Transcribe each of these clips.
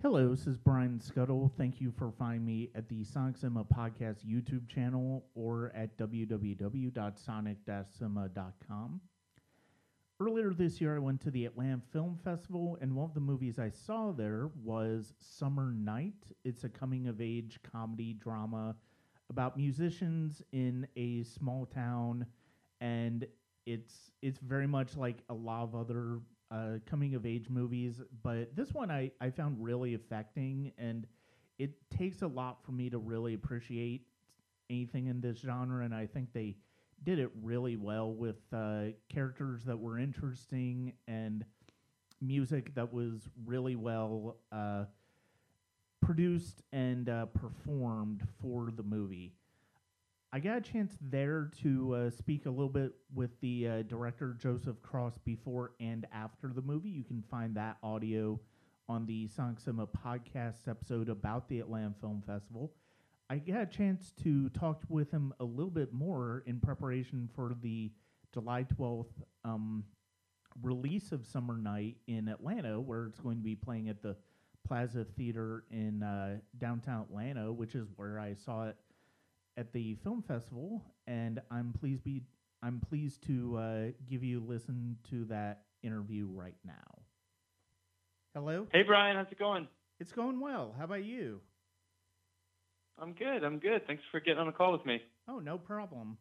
Hello, this is Brian Skutle. Thank you for finding me at the Sonic Cinema Podcast YouTube channel or at www.sonic-cinema.com. Earlier this year, I went to the Atlanta Film Festival, and one of the movies I saw there was Summer Night. It's a coming of age comedy drama about musicians in a small town, and it's it's very much like a lot of other uh, coming of age movies, but this one I, I found really affecting, and it takes a lot for me to really appreciate anything in this genre, and I think they did it really well with uh, characters that were interesting and music that was really well uh, produced and uh, performed for the movie. I got a chance there to uh, speak a little bit with the uh, director Joseph Cross before and after the movie. You can find that audio on the Sonic Cinema podcast episode about the Atlanta Film Festival. I got a chance to talk with him a little bit more in preparation for the July 12th um, release of Summer Night in Atlanta, where it's going to be playing at the Plaza Theater in uh, downtown Atlanta, which is where I saw it at the film festival, and I'm pleased be I'm pleased to uh, give you a listen to that interview right now. Hello. Hey Brian, how's it going? It's going well. How about you? I'm good. I'm good. Thanks for getting on a call with me. Oh, no problem.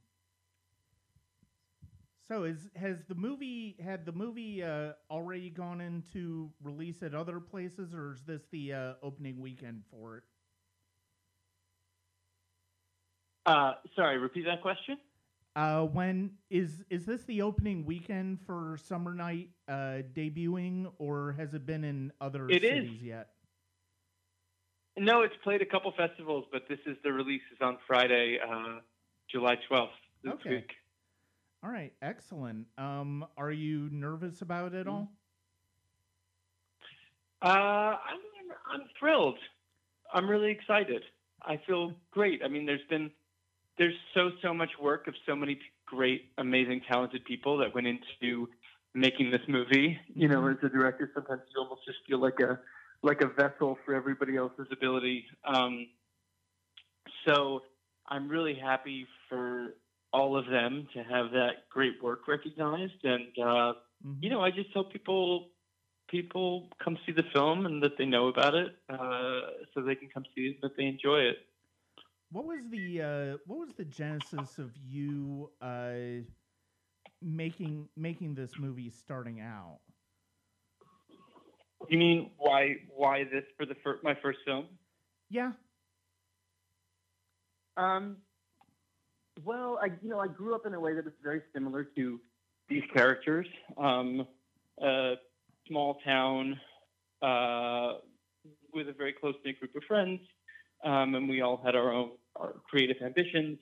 So, is has the movie had the movie uh, already gone into release at other places, or is this the uh, opening weekend for it? Uh, sorry, repeat that question. Uh, when is is this the opening weekend for Summer Night uh, debuting, or has it been in other It cities is. yet? No, it's played a couple festivals, but this is the release is on Friday, uh, July 12th this Okay. week. All right, excellent. Um, are you nervous about it all? Uh, I'm I'm thrilled. I'm really excited. I feel great. I mean, there's been there's so so much work of so many great, amazing, talented people that went into making this movie. You know, as a director, sometimes you almost just feel like a like a vessel for everybody else's ability. Um, so I'm really happy for all of them to have that great work recognized, and uh, Mhm. you know, I just hope people people come see the film and that they know about it, uh, so they can come see it, that they enjoy it. What was the uh, what was the genesis of you uh, making making this movie starting out? You mean why why this for the fir- my first film? Yeah. Um, well, I you know I grew up in a way that was very similar to these characters. Um, a small town uh, with a very close knit group of friends, um, and we all had our own our creative ambitions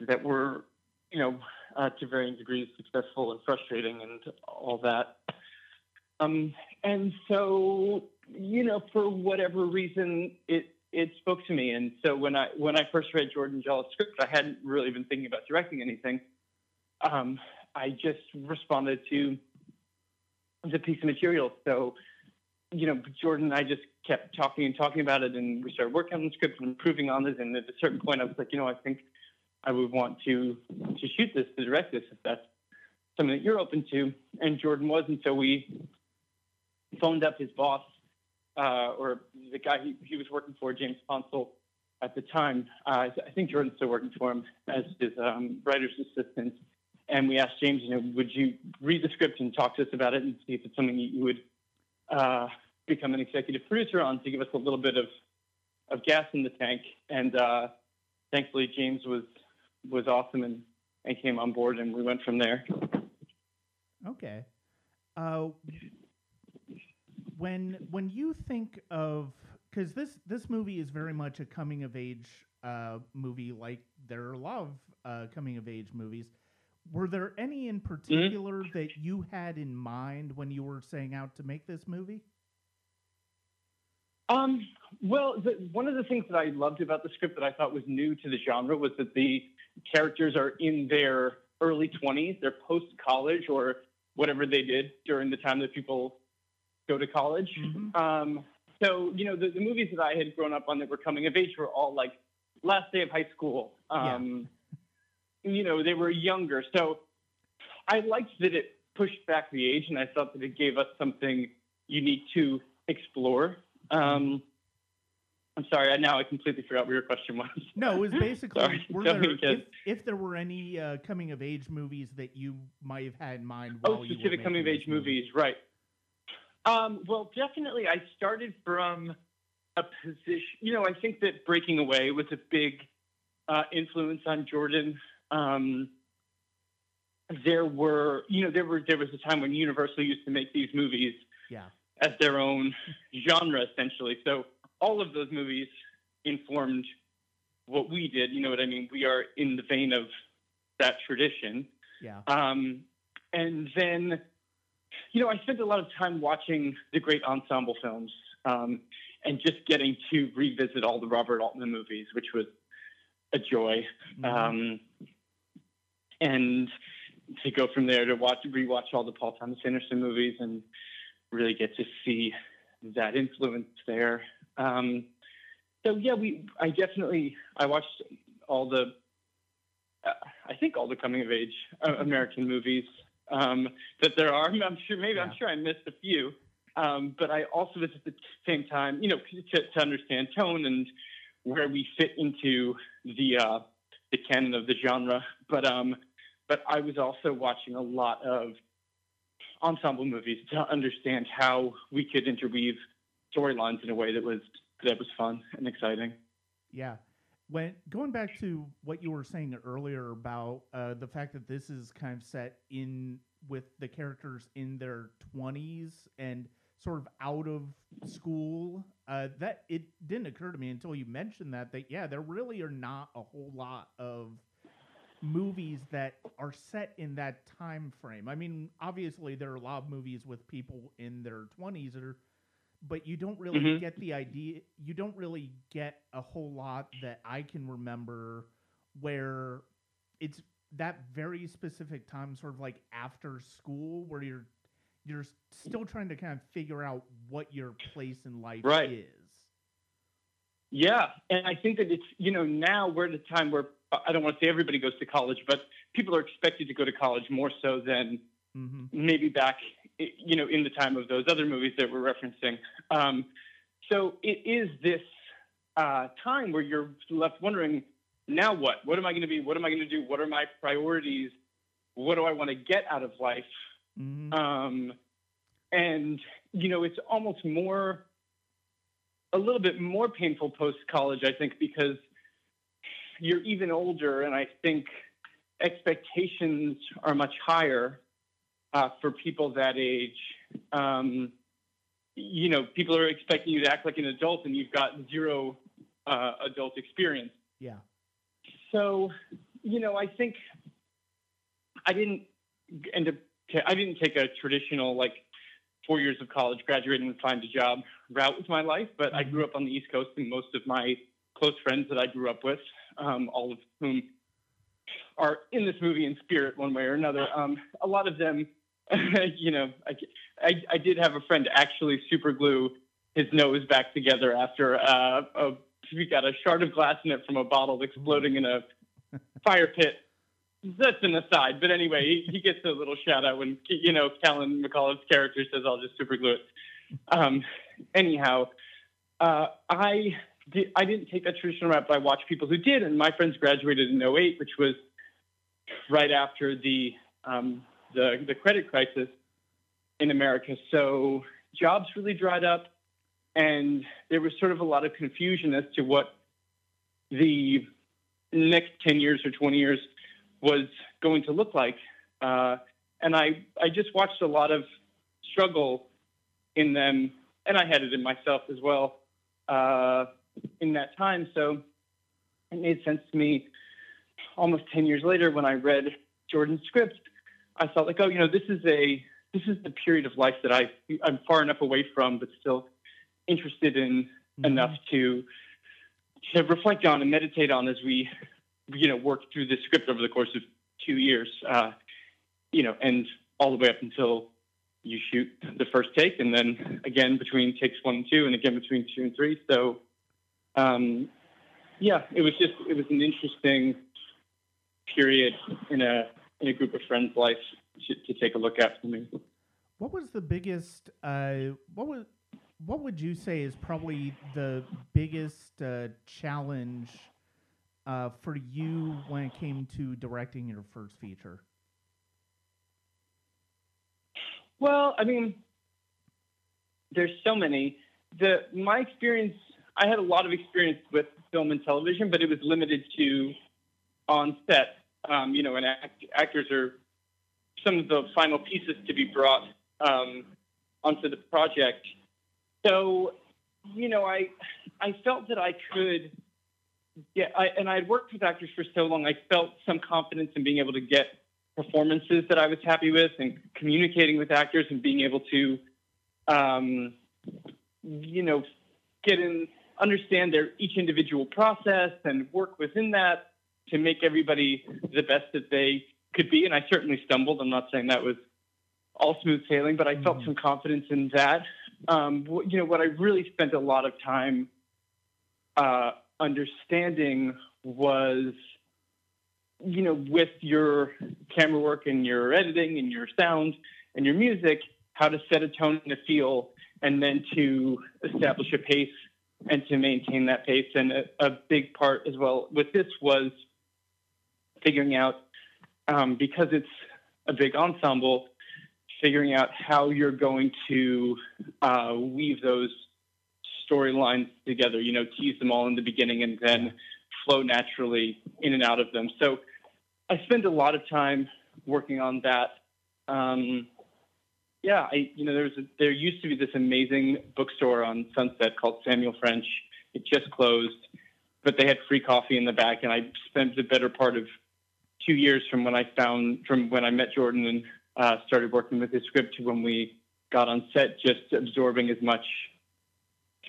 that were, you know, uh, to varying degrees successful and frustrating and all that. Um, and so, you know, for whatever reason, it it spoke to me. And so when I when I first read Jordan Jolliff's script, I hadn't really been thinking about directing anything. Um, I just responded to the piece of material. So, you know, Jordan and I just kept talking and talking about it, and we started working on the script and improving on it. And at a certain point, I was like, you know, I think I would want to to shoot this, to direct this, if that's something that you're open to. And Jordan was, and so we phoned up his boss, uh, or the guy he, he was working for, James Ponsoldt, at the time. Uh, I think Jordan's still working for him as his um, writer's assistant. And we asked James, you know, would you read the script and talk to us about it and see if it's something you would uh, become an executive producer on to give us a little bit of, of gas in the tank. And uh, thankfully, James was was awesome and, and came on board, and we went from there. Okay. Uh, when when you think of because this this movie is very much a coming of age uh, movie, like there are a lot of uh, coming of age movies. Were there any in particular that you had in mind when you were setting out to make this movie? Um, well, the, one of the things that I loved about the script that I thought was new to the genre was that the characters are in their early 20s, they're post college or whatever they did during the time that people go to college. Mhm. Um, So, you know, the, the movies that I had grown up on that were coming of age were all like last day of high school. Um, You know, they were younger. So I liked that it pushed back the age, and I thought that it gave us something unique to explore. Um, I'm sorry, I, now I completely forgot what your question was. No, it was basically Sorry, were there, if, if there were any uh, coming of age movies that you might have had in mind while Oh, you were specific coming of age movies, right? Um, well, definitely. I started from a position. You know, I think that Breaking Away was a big uh, influence on Jordan. Um, there were, you know, there were there was a time when Universal used to make these movies Yeah. as their own genre, essentially. So all of those movies informed what we did. You know what I mean? We are in the vein of that tradition. Yeah. Um, and then, you know, I spent a lot of time watching the great ensemble films um, and just getting to revisit all the Robert Altman movies, which was a joy. Mhm. Um, and to go from there to watch, rewatch all the Paul Thomas Anderson movies and really get to see that influence there. Um, so yeah, we, I definitely, I watched all the, uh, I think all the coming of age uh, American movies um, that there are. I'm sure, maybe I'm sure I missed a few, um, but I also at the same time, you know, to, to understand tone and where we fit into the uh, the canon of the genre. But um, but I was also watching a lot of ensemble movies to understand how we could interweave storylines in a way that was that was fun and exciting. Yeah. When going back to what you were saying earlier about uh, the fact that this is kind of set in with the characters in their twenties and sort of out of school, uh, that it didn't occur to me until you mentioned that that yeah, there really are not a whole lot of movies that are set in that time frame. I mean, obviously there are a lot of movies with people in their twenties or but you don't really Mhm. get the idea you don't really get a whole lot that I can remember where it's that very specific time sort of like after school where you're you're still trying to kind of figure out what your place in life Right. is. Yeah, and I think that it's you know now we're at a time where I don't want to say everybody goes to college, but people are expected to go to college more so than hmm maybe back you know in the time of those other movies that we're referencing. Um, so it is this uh, time where you're left wondering, now what? What am I going to be? What am I going to do? What are my priorities? What do I want to get out of life? hmm Um, and you know, it's almost more, a little bit more painful post college, I think, because you're even older, and I think expectations are much higher uh, for people that age. Um, you know, people are expecting you to act like an adult, and you've got zero uh, adult experience. Yeah. So, you know, I think I didn't end up. I didn't take a traditional like four years of college, graduate and find a job route with my life. But I grew up on the East Coast, and most of my close friends that I grew up with, um, all of whom are in this movie in spirit, one way or another. Um, a lot of them, you know, I, I, I did have a friend actually super glue his nose back together after uh, a, he got a shard of glass in it from a bottle exploding in a fire pit. That's an aside, but anyway, he, he gets a little shout out when you know Callan McAuliffe's character says, "I'll just super glue it." Um, anyhow, uh, I did, I didn't take that traditional route, but I watched people who did, and my friends graduated in 08, which was right after the um, the the credit crisis in America. So jobs really dried up, and there was sort of a lot of confusion as to what the next 10 years or 20 years was going to look like. Uh, and I, I just watched a lot of struggle in them, and I had it in myself as well uh, in that time. So it made sense to me almost 10 years later when I read Jordan's script. I thought like, oh, you know, this is a this is the period of life that I I'm far enough away from, but still interested in Mhm. enough to to reflect on and meditate on as we you know work through the script over the course of two years. Uh, you know, and all the way up until you shoot the first take, and then again between takes one and two, and again between two and three. So, um, yeah, it was just it was an interesting period in a in a group of friends' life to, to take a look at for me. What was the biggest? Uh, what was what would you say is probably the biggest uh, challenge uh, for you when it came to directing your first feature? Well, I mean, there's so many. The my experience, I had a lot of experience with film and television, but it was limited to on set. Um, you know, and act, actors are some of the final pieces to be brought um, onto the project. So, you know, I I felt that I could get, I, and I had worked with actors for so long. I felt some confidence in being able to get performances that I was happy with, and communicating with actors, and being able to, um, you know, get in, understand their each individual process, and work within that to make everybody the best that they could be. And I certainly stumbled. I'm not saying that was all smooth sailing, but I felt Mhm. some confidence in that. Um, you know, what I really spent a lot of time uh, understanding was, you know, with your camera work and your editing and your sound and your music, how to set a tone and a feel, and then to establish a pace and to maintain that pace. And a, a big part as well with this was figuring out, um, because it's a big ensemble, figuring out how you're going to uh, weave those storylines together, you know, tease them all in the beginning and then flow naturally in and out of them. So I spend a lot of time working on that. Um, yeah, I, you know, there was a, there used to be this amazing bookstore on Sunset called Samuel French. It just closed, but they had free coffee in the back, and I spent the better part of two years from when I found from when I met Jordan and uh, started working with his script to when we got on set, just absorbing as much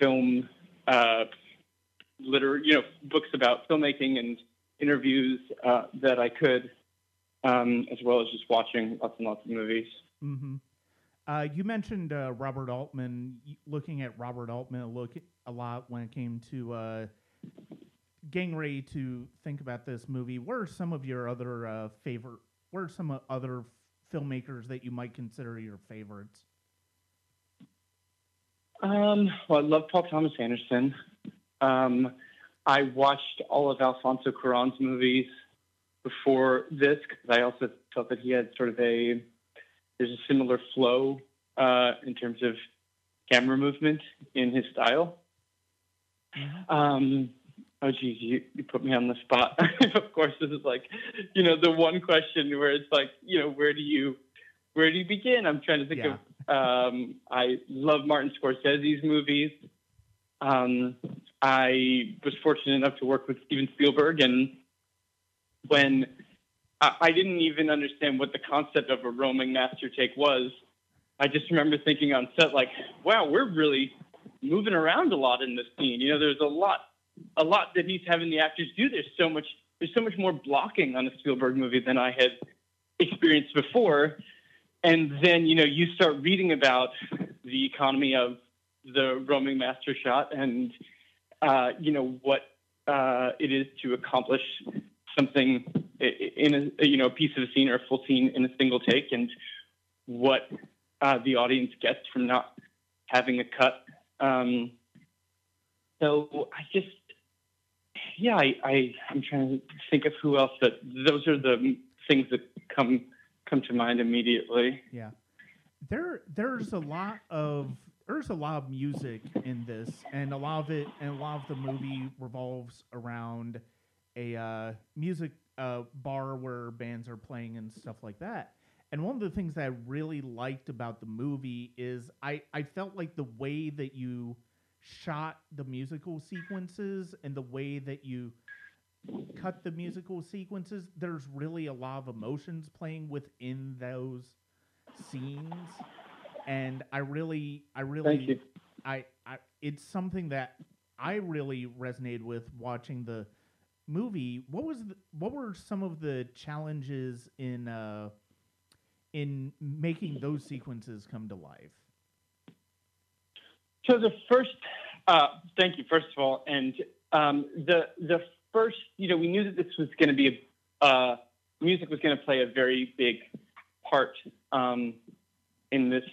film, uh, liter, you know, books about filmmaking and interviews uh, that I could, um, as well as just watching lots and lots of movies. hmm Uh, you mentioned uh, Robert Altman. Looking at Robert Altman a look a lot when it came to uh, getting ready to think about this movie. What are some of your other uh, favorite? What are some other filmmakers that you might consider your favorites? Um, well, I love Paul Thomas Anderson. Um, I watched all of Alfonso Cuarón's movies before this because I also felt that he had sort of a there's a similar flow uh, in terms of camera movement in his style. Um, oh, geez, you, you put me on the spot. of course, this is like, you know, the one question where it's like, you know, where do you, where do you begin? I'm trying to think Yeah. of. Um, I love Martin Scorsese's movies. Um, I was fortunate enough to work with Steven Spielberg, and when I, I didn't even understand what the concept of a roaming master take was, I just remember thinking on set, like, wow, we're really moving around a lot in this scene. You know, there's a lot, a lot that he's having the actors do. There's so much, there's so much more blocking on a Spielberg movie than I had experienced before. And then, you know, you start reading about the economy of the roaming master shot and, uh, you know, what uh, it is to accomplish something in a, you know, a piece of a scene or a full scene in a single take and what uh, the audience gets from not having a cut. Um, so I just, yeah, I, I, I'm trying to think of who else, but those are the things that come come to mind immediately. Yeah, there there's a lot of there's a lot of music in this, and a lot of it and a lot of the movie revolves around a uh, music uh, bar where bands are playing and stuff like that. And one of the things that I really liked about the movie is I, I felt like the way that you shot the musical sequences and the way that you cut the musical sequences, there's really a lot of emotions playing within those scenes. And I really, I really. I, I, it's something that I really resonated with watching the movie. What was, the, what were some of the challenges in, uh, in making those sequences come to life? So the first, uh, thank you, first of all, and um, the the first, you know, we knew that this was going to be a uh, music was going to play a very big part um, in this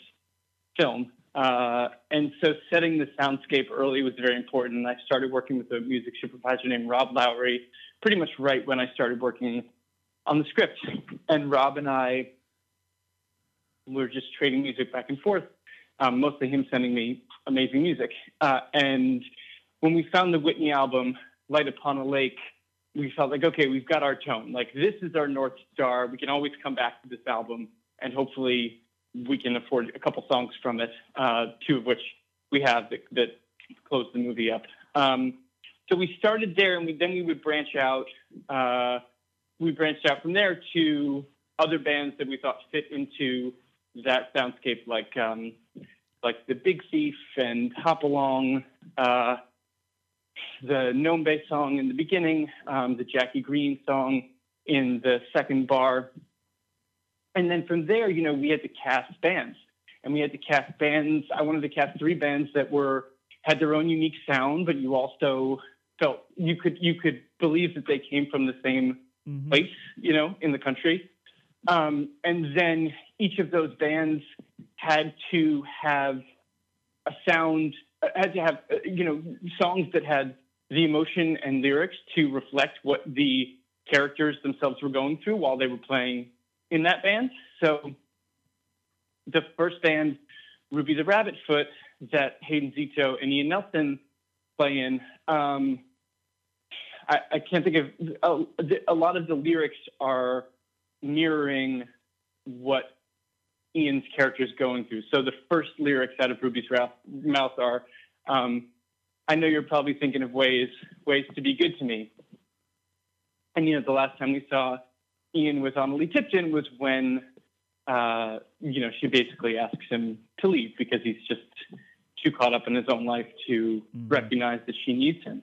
film, uh, and so setting the soundscape early was very important. I started working with a music supervisor named Rob Lowry, pretty much right when I started working on the script, and Rob and I were just trading music back and forth. Um, mostly him sending me amazing music. Uh, and when we found the Whitney album, Light Upon a Lake, we felt like, okay, we've got our tone. Like, this is our North Star. We can always come back to this album, and hopefully, we can afford a couple songs from it, uh, two of which we have that, that close the movie up. Um, so we started there, and we, then we would branch out. Uh, we branched out from there to other bands that we thought fit into that soundscape, like um, like the Big Thief and Hop Along, uh, the Nombe song in the beginning, um, the Jackie Greene song in the second bar, and then from there, you know, we had to cast bands, and we had to cast bands. I wanted to cast three bands that were had their own unique sound, but you also felt you could you could believe that they came from the same mm-hmm. place, you know, in the country. Um, and then each of those bands had to have a sound, had to have, you know, songs that had the emotion and lyrics to reflect what the characters themselves were going through while they were playing in that band. So the first band, Ruby the Rabbit Foot, that Hayden Zito and Ian Nelson play in, um, I, I, can't think of a, a lot of the lyrics are mirroring what Ian's character is going through. So the first lyrics out of Ruby's mouth are, um, "I know you're probably thinking of ways ways to be good to me." And you know, the last time we saw Ian with Analeigh Tipton was when uh, you know she basically asks him to leave because he's just too caught up in his own life to mm-hmm. recognize that she needs him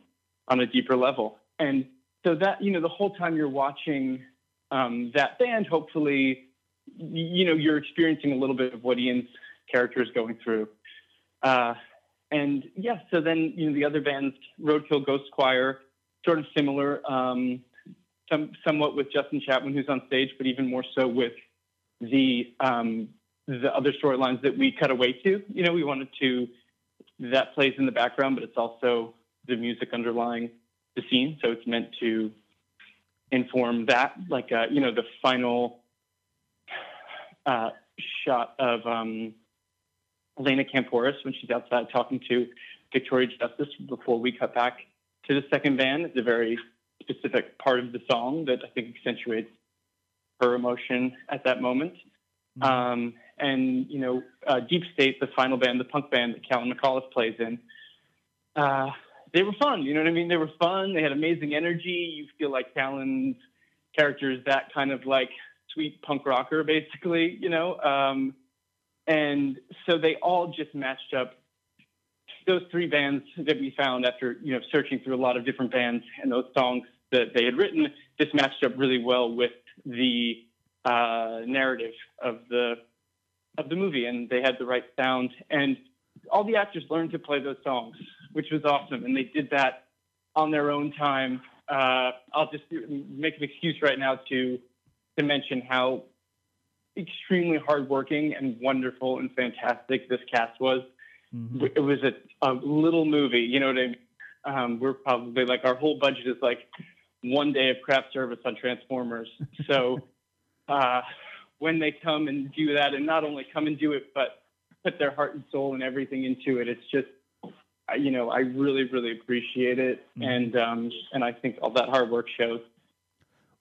on a deeper level. And so that you know, the whole time you're watching um, that band, hopefully, you know, you're experiencing a little bit of what Ian's character is going through. Uh, and yeah, so then, you know, the other bands, Roadkill Ghost Choir, sort of similar, um, some, somewhat with Justin Chatwin, who's on stage, but even more so with the, um, the other storylines that we cut away to. You know, we wanted to, that plays in the background, but it's also the music underlying the scene. So it's meant to inform that, like uh, you know the final uh, shot of um, Elena Kampouris when she's outside talking to Victoria Justice before we cut back to the second band It's a very specific part of the song that I think accentuates her emotion at that moment. Mm-hmm. Um, and you know, uh, Deep State, the final band, the punk band that Callan McAuliffe plays in, uh, they were fun. You know what I mean? They were fun. They had amazing energy. You feel like Callan's character is that kind of like sweet punk rocker, basically, you know? Um, and so they all just matched up. Those three bands that we found after, you know, searching through a lot of different bands and those songs that they had written just matched up really well with the uh, narrative of the of the movie, and they had the right sound. And all the actors learned to play those songs which was awesome. And they did that on their own time. Uh, I'll just make an excuse right now to to mention how extremely hardworking and wonderful and fantastic this cast was. Mm-hmm. It was a, a little movie, you know what I mean? Um, we're probably like our whole budget is like one day of craft service on Transformers. So uh, when they come and do that, and not only come and do it, but put their heart and soul and everything into it, it's just you know, I really, really appreciate it, mm-hmm. and um, and I think all that hard work shows.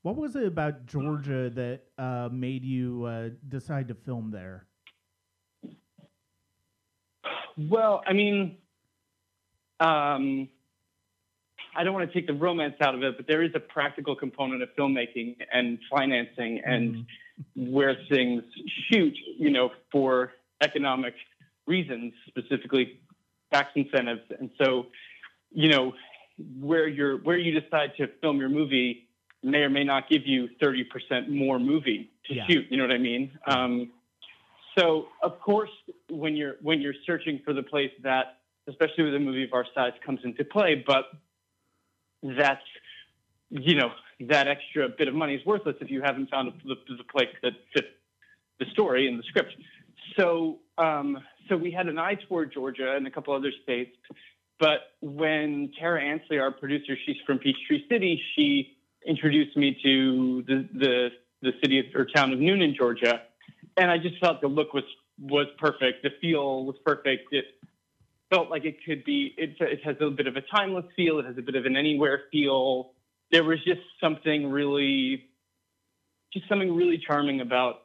What was it about Georgia that uh, made you uh, decide to film there? Well, I mean, um, I don't want to take the romance out of it, but there is a practical component of filmmaking and financing, and mm-hmm. where things shoot, you know, for economic reasons, specifically tax incentives. And so, you know, where you're where you decide to film your movie may or may not give you 30% more movie to Yeah. shoot. You know what I mean? Um, so of course, when you're when you're searching for the place that, especially with a movie of our size, comes into play, but that's you know that extra bit of money is worthless if you haven't found the, the place that fits the story and the script. So um, so we had an eye toward Georgia and a couple other states. But when Tara Ansley, our producer, she's from Peachtree City, she introduced me to the, the, the city of, or town of Newnan, Georgia. And I just felt the look was, was perfect. The feel was perfect. It felt like it could be, it, it has a bit of a timeless feel. It has a bit of an anywhere feel. There was just something really, just something really charming about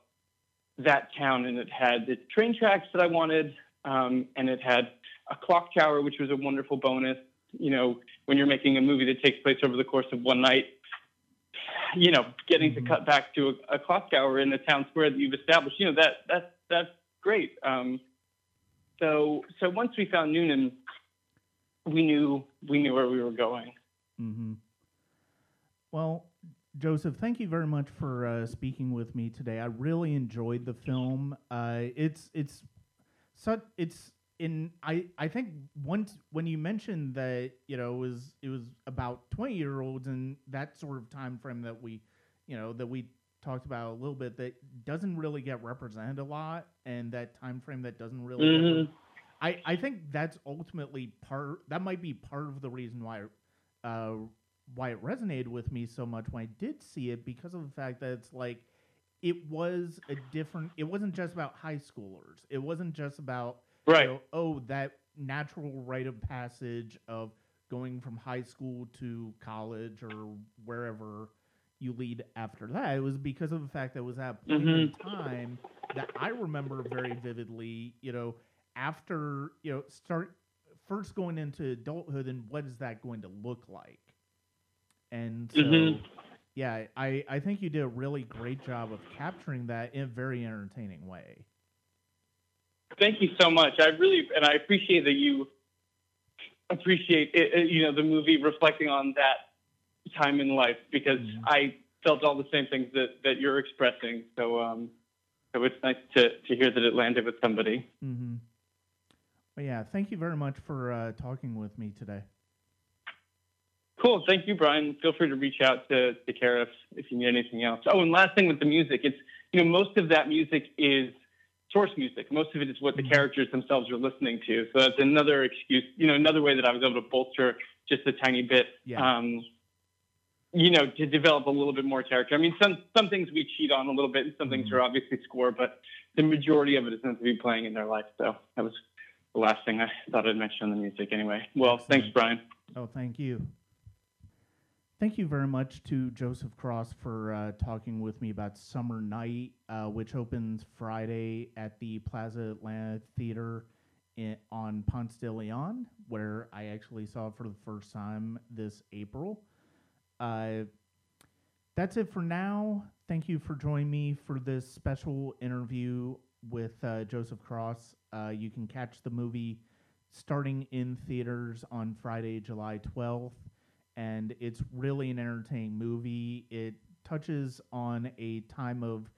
that town. And it had the train tracks that I wanted. Um, and it had a clock tower, which was a wonderful bonus. You know, when you're making a movie that takes place over the course of one night, you know, getting to cut back to a, a clock tower in the town square that you've established, you know, that that's that's great. Um, so so once we found Newnan, we knew we knew where we were going. Mm-hmm. Well, Joseph, thank you very much for uh, speaking with me today. I really enjoyed the film. Uh, it's it's such it's in I I think once when you mentioned that you know it was it was about twenty year olds and that sort of time frame that we you know that we talked about a little bit that doesn't really get represented a lot and that time frame that doesn't really get Mhm. I, I think that's ultimately part that might be part of the reason why uh why it resonated with me so much when I did see it because of the fact that it's like it was a different it wasn't just about high schoolers. It wasn't just about you Right. know, oh that natural rite of passage of going from high school to college or wherever you lead after that. It was because of the fact that it was at a point in Mhm. time that I remember very vividly, you know, after, you know, start first going into adulthood and what is that going to look like? And so Mhm. yeah, I, I think you did a really great job of capturing that in a very entertaining way. Thank you so much. I really and I appreciate that you appreciate it, it, you know the movie reflecting on that time in life because Mhm. I felt all the same things that, that you're expressing. So um, so it's nice to, to hear that it landed with somebody. Mm-hmm. Well, yeah, thank you very much for uh, talking with me today. Cool. Thank you, Brian. Feel free to reach out to, to Kara if, if you need anything else. Oh, and last thing with the music, it's you know most of that music is source music. Most of it is what the Mhm. characters themselves are listening to. So that's another excuse, you know, another way that I was able to bolster just a tiny bit. Yeah. Um, you know, to develop a little bit more character. I mean, some some things we cheat on a little bit, and some things Mhm. are obviously score, but the majority of it is meant to be playing in their life. So that was the last thing I thought I'd mention on the music. Anyway, well, thanks, Brian. Oh, thank you. Thank you very much to Joseph Cross for uh, talking with me about Summer Night, uh, which opens Friday at the Plaza Atlanta Theater in, on Ponce de Leon, where I actually saw it for the first time this April. Uh, that's it for now. Thank you for joining me for this special interview with uh, Joseph Cross. Uh, you can catch the movie starting in theaters on Friday, July 12th. And it's really an entertaining movie. It touches on a time of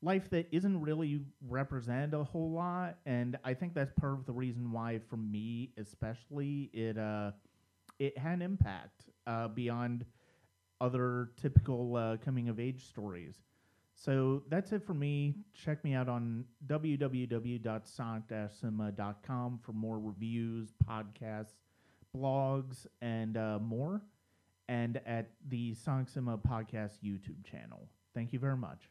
life that isn't really represented a whole lot. And I think that's part of the reason why, for me especially, it, uh, it had an impact uh, beyond other typical uh, coming of age stories. So that's it for me. Check me out on www.sonic-cinema.com for more reviews, podcasts, blogs, and uh, more. And at the Sonic Cinema Podcast YouTube channel. Thank you very much.